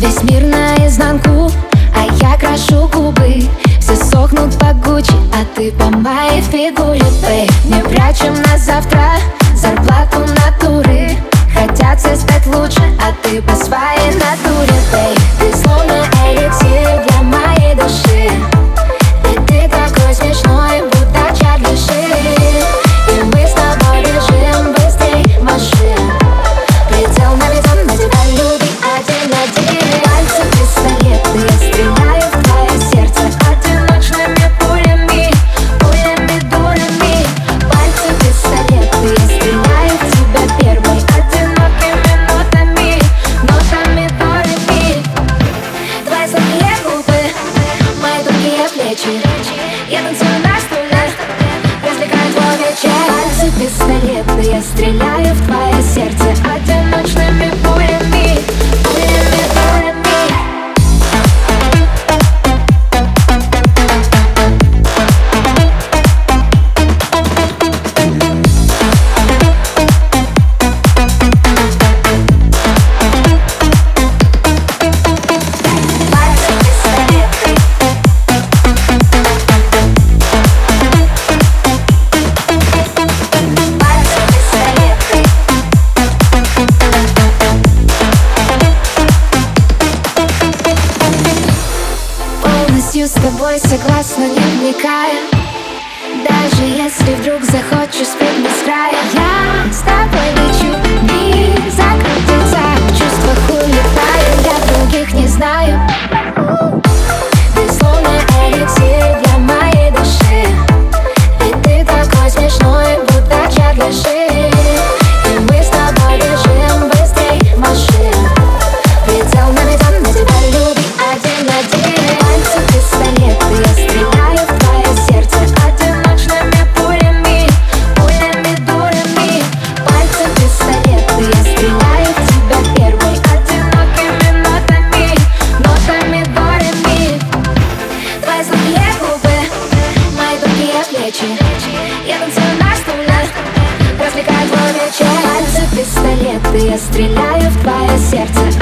Весь мир наизнанку, а я крашу губы. Все сохнут по Гуччи, а ты по моей фигуре, бэй Не прячем на завтра зарплату на полностью с тобой согласна, не вникая. Даже если вдруг захочешь спеть без края я стреляю в твое сердце.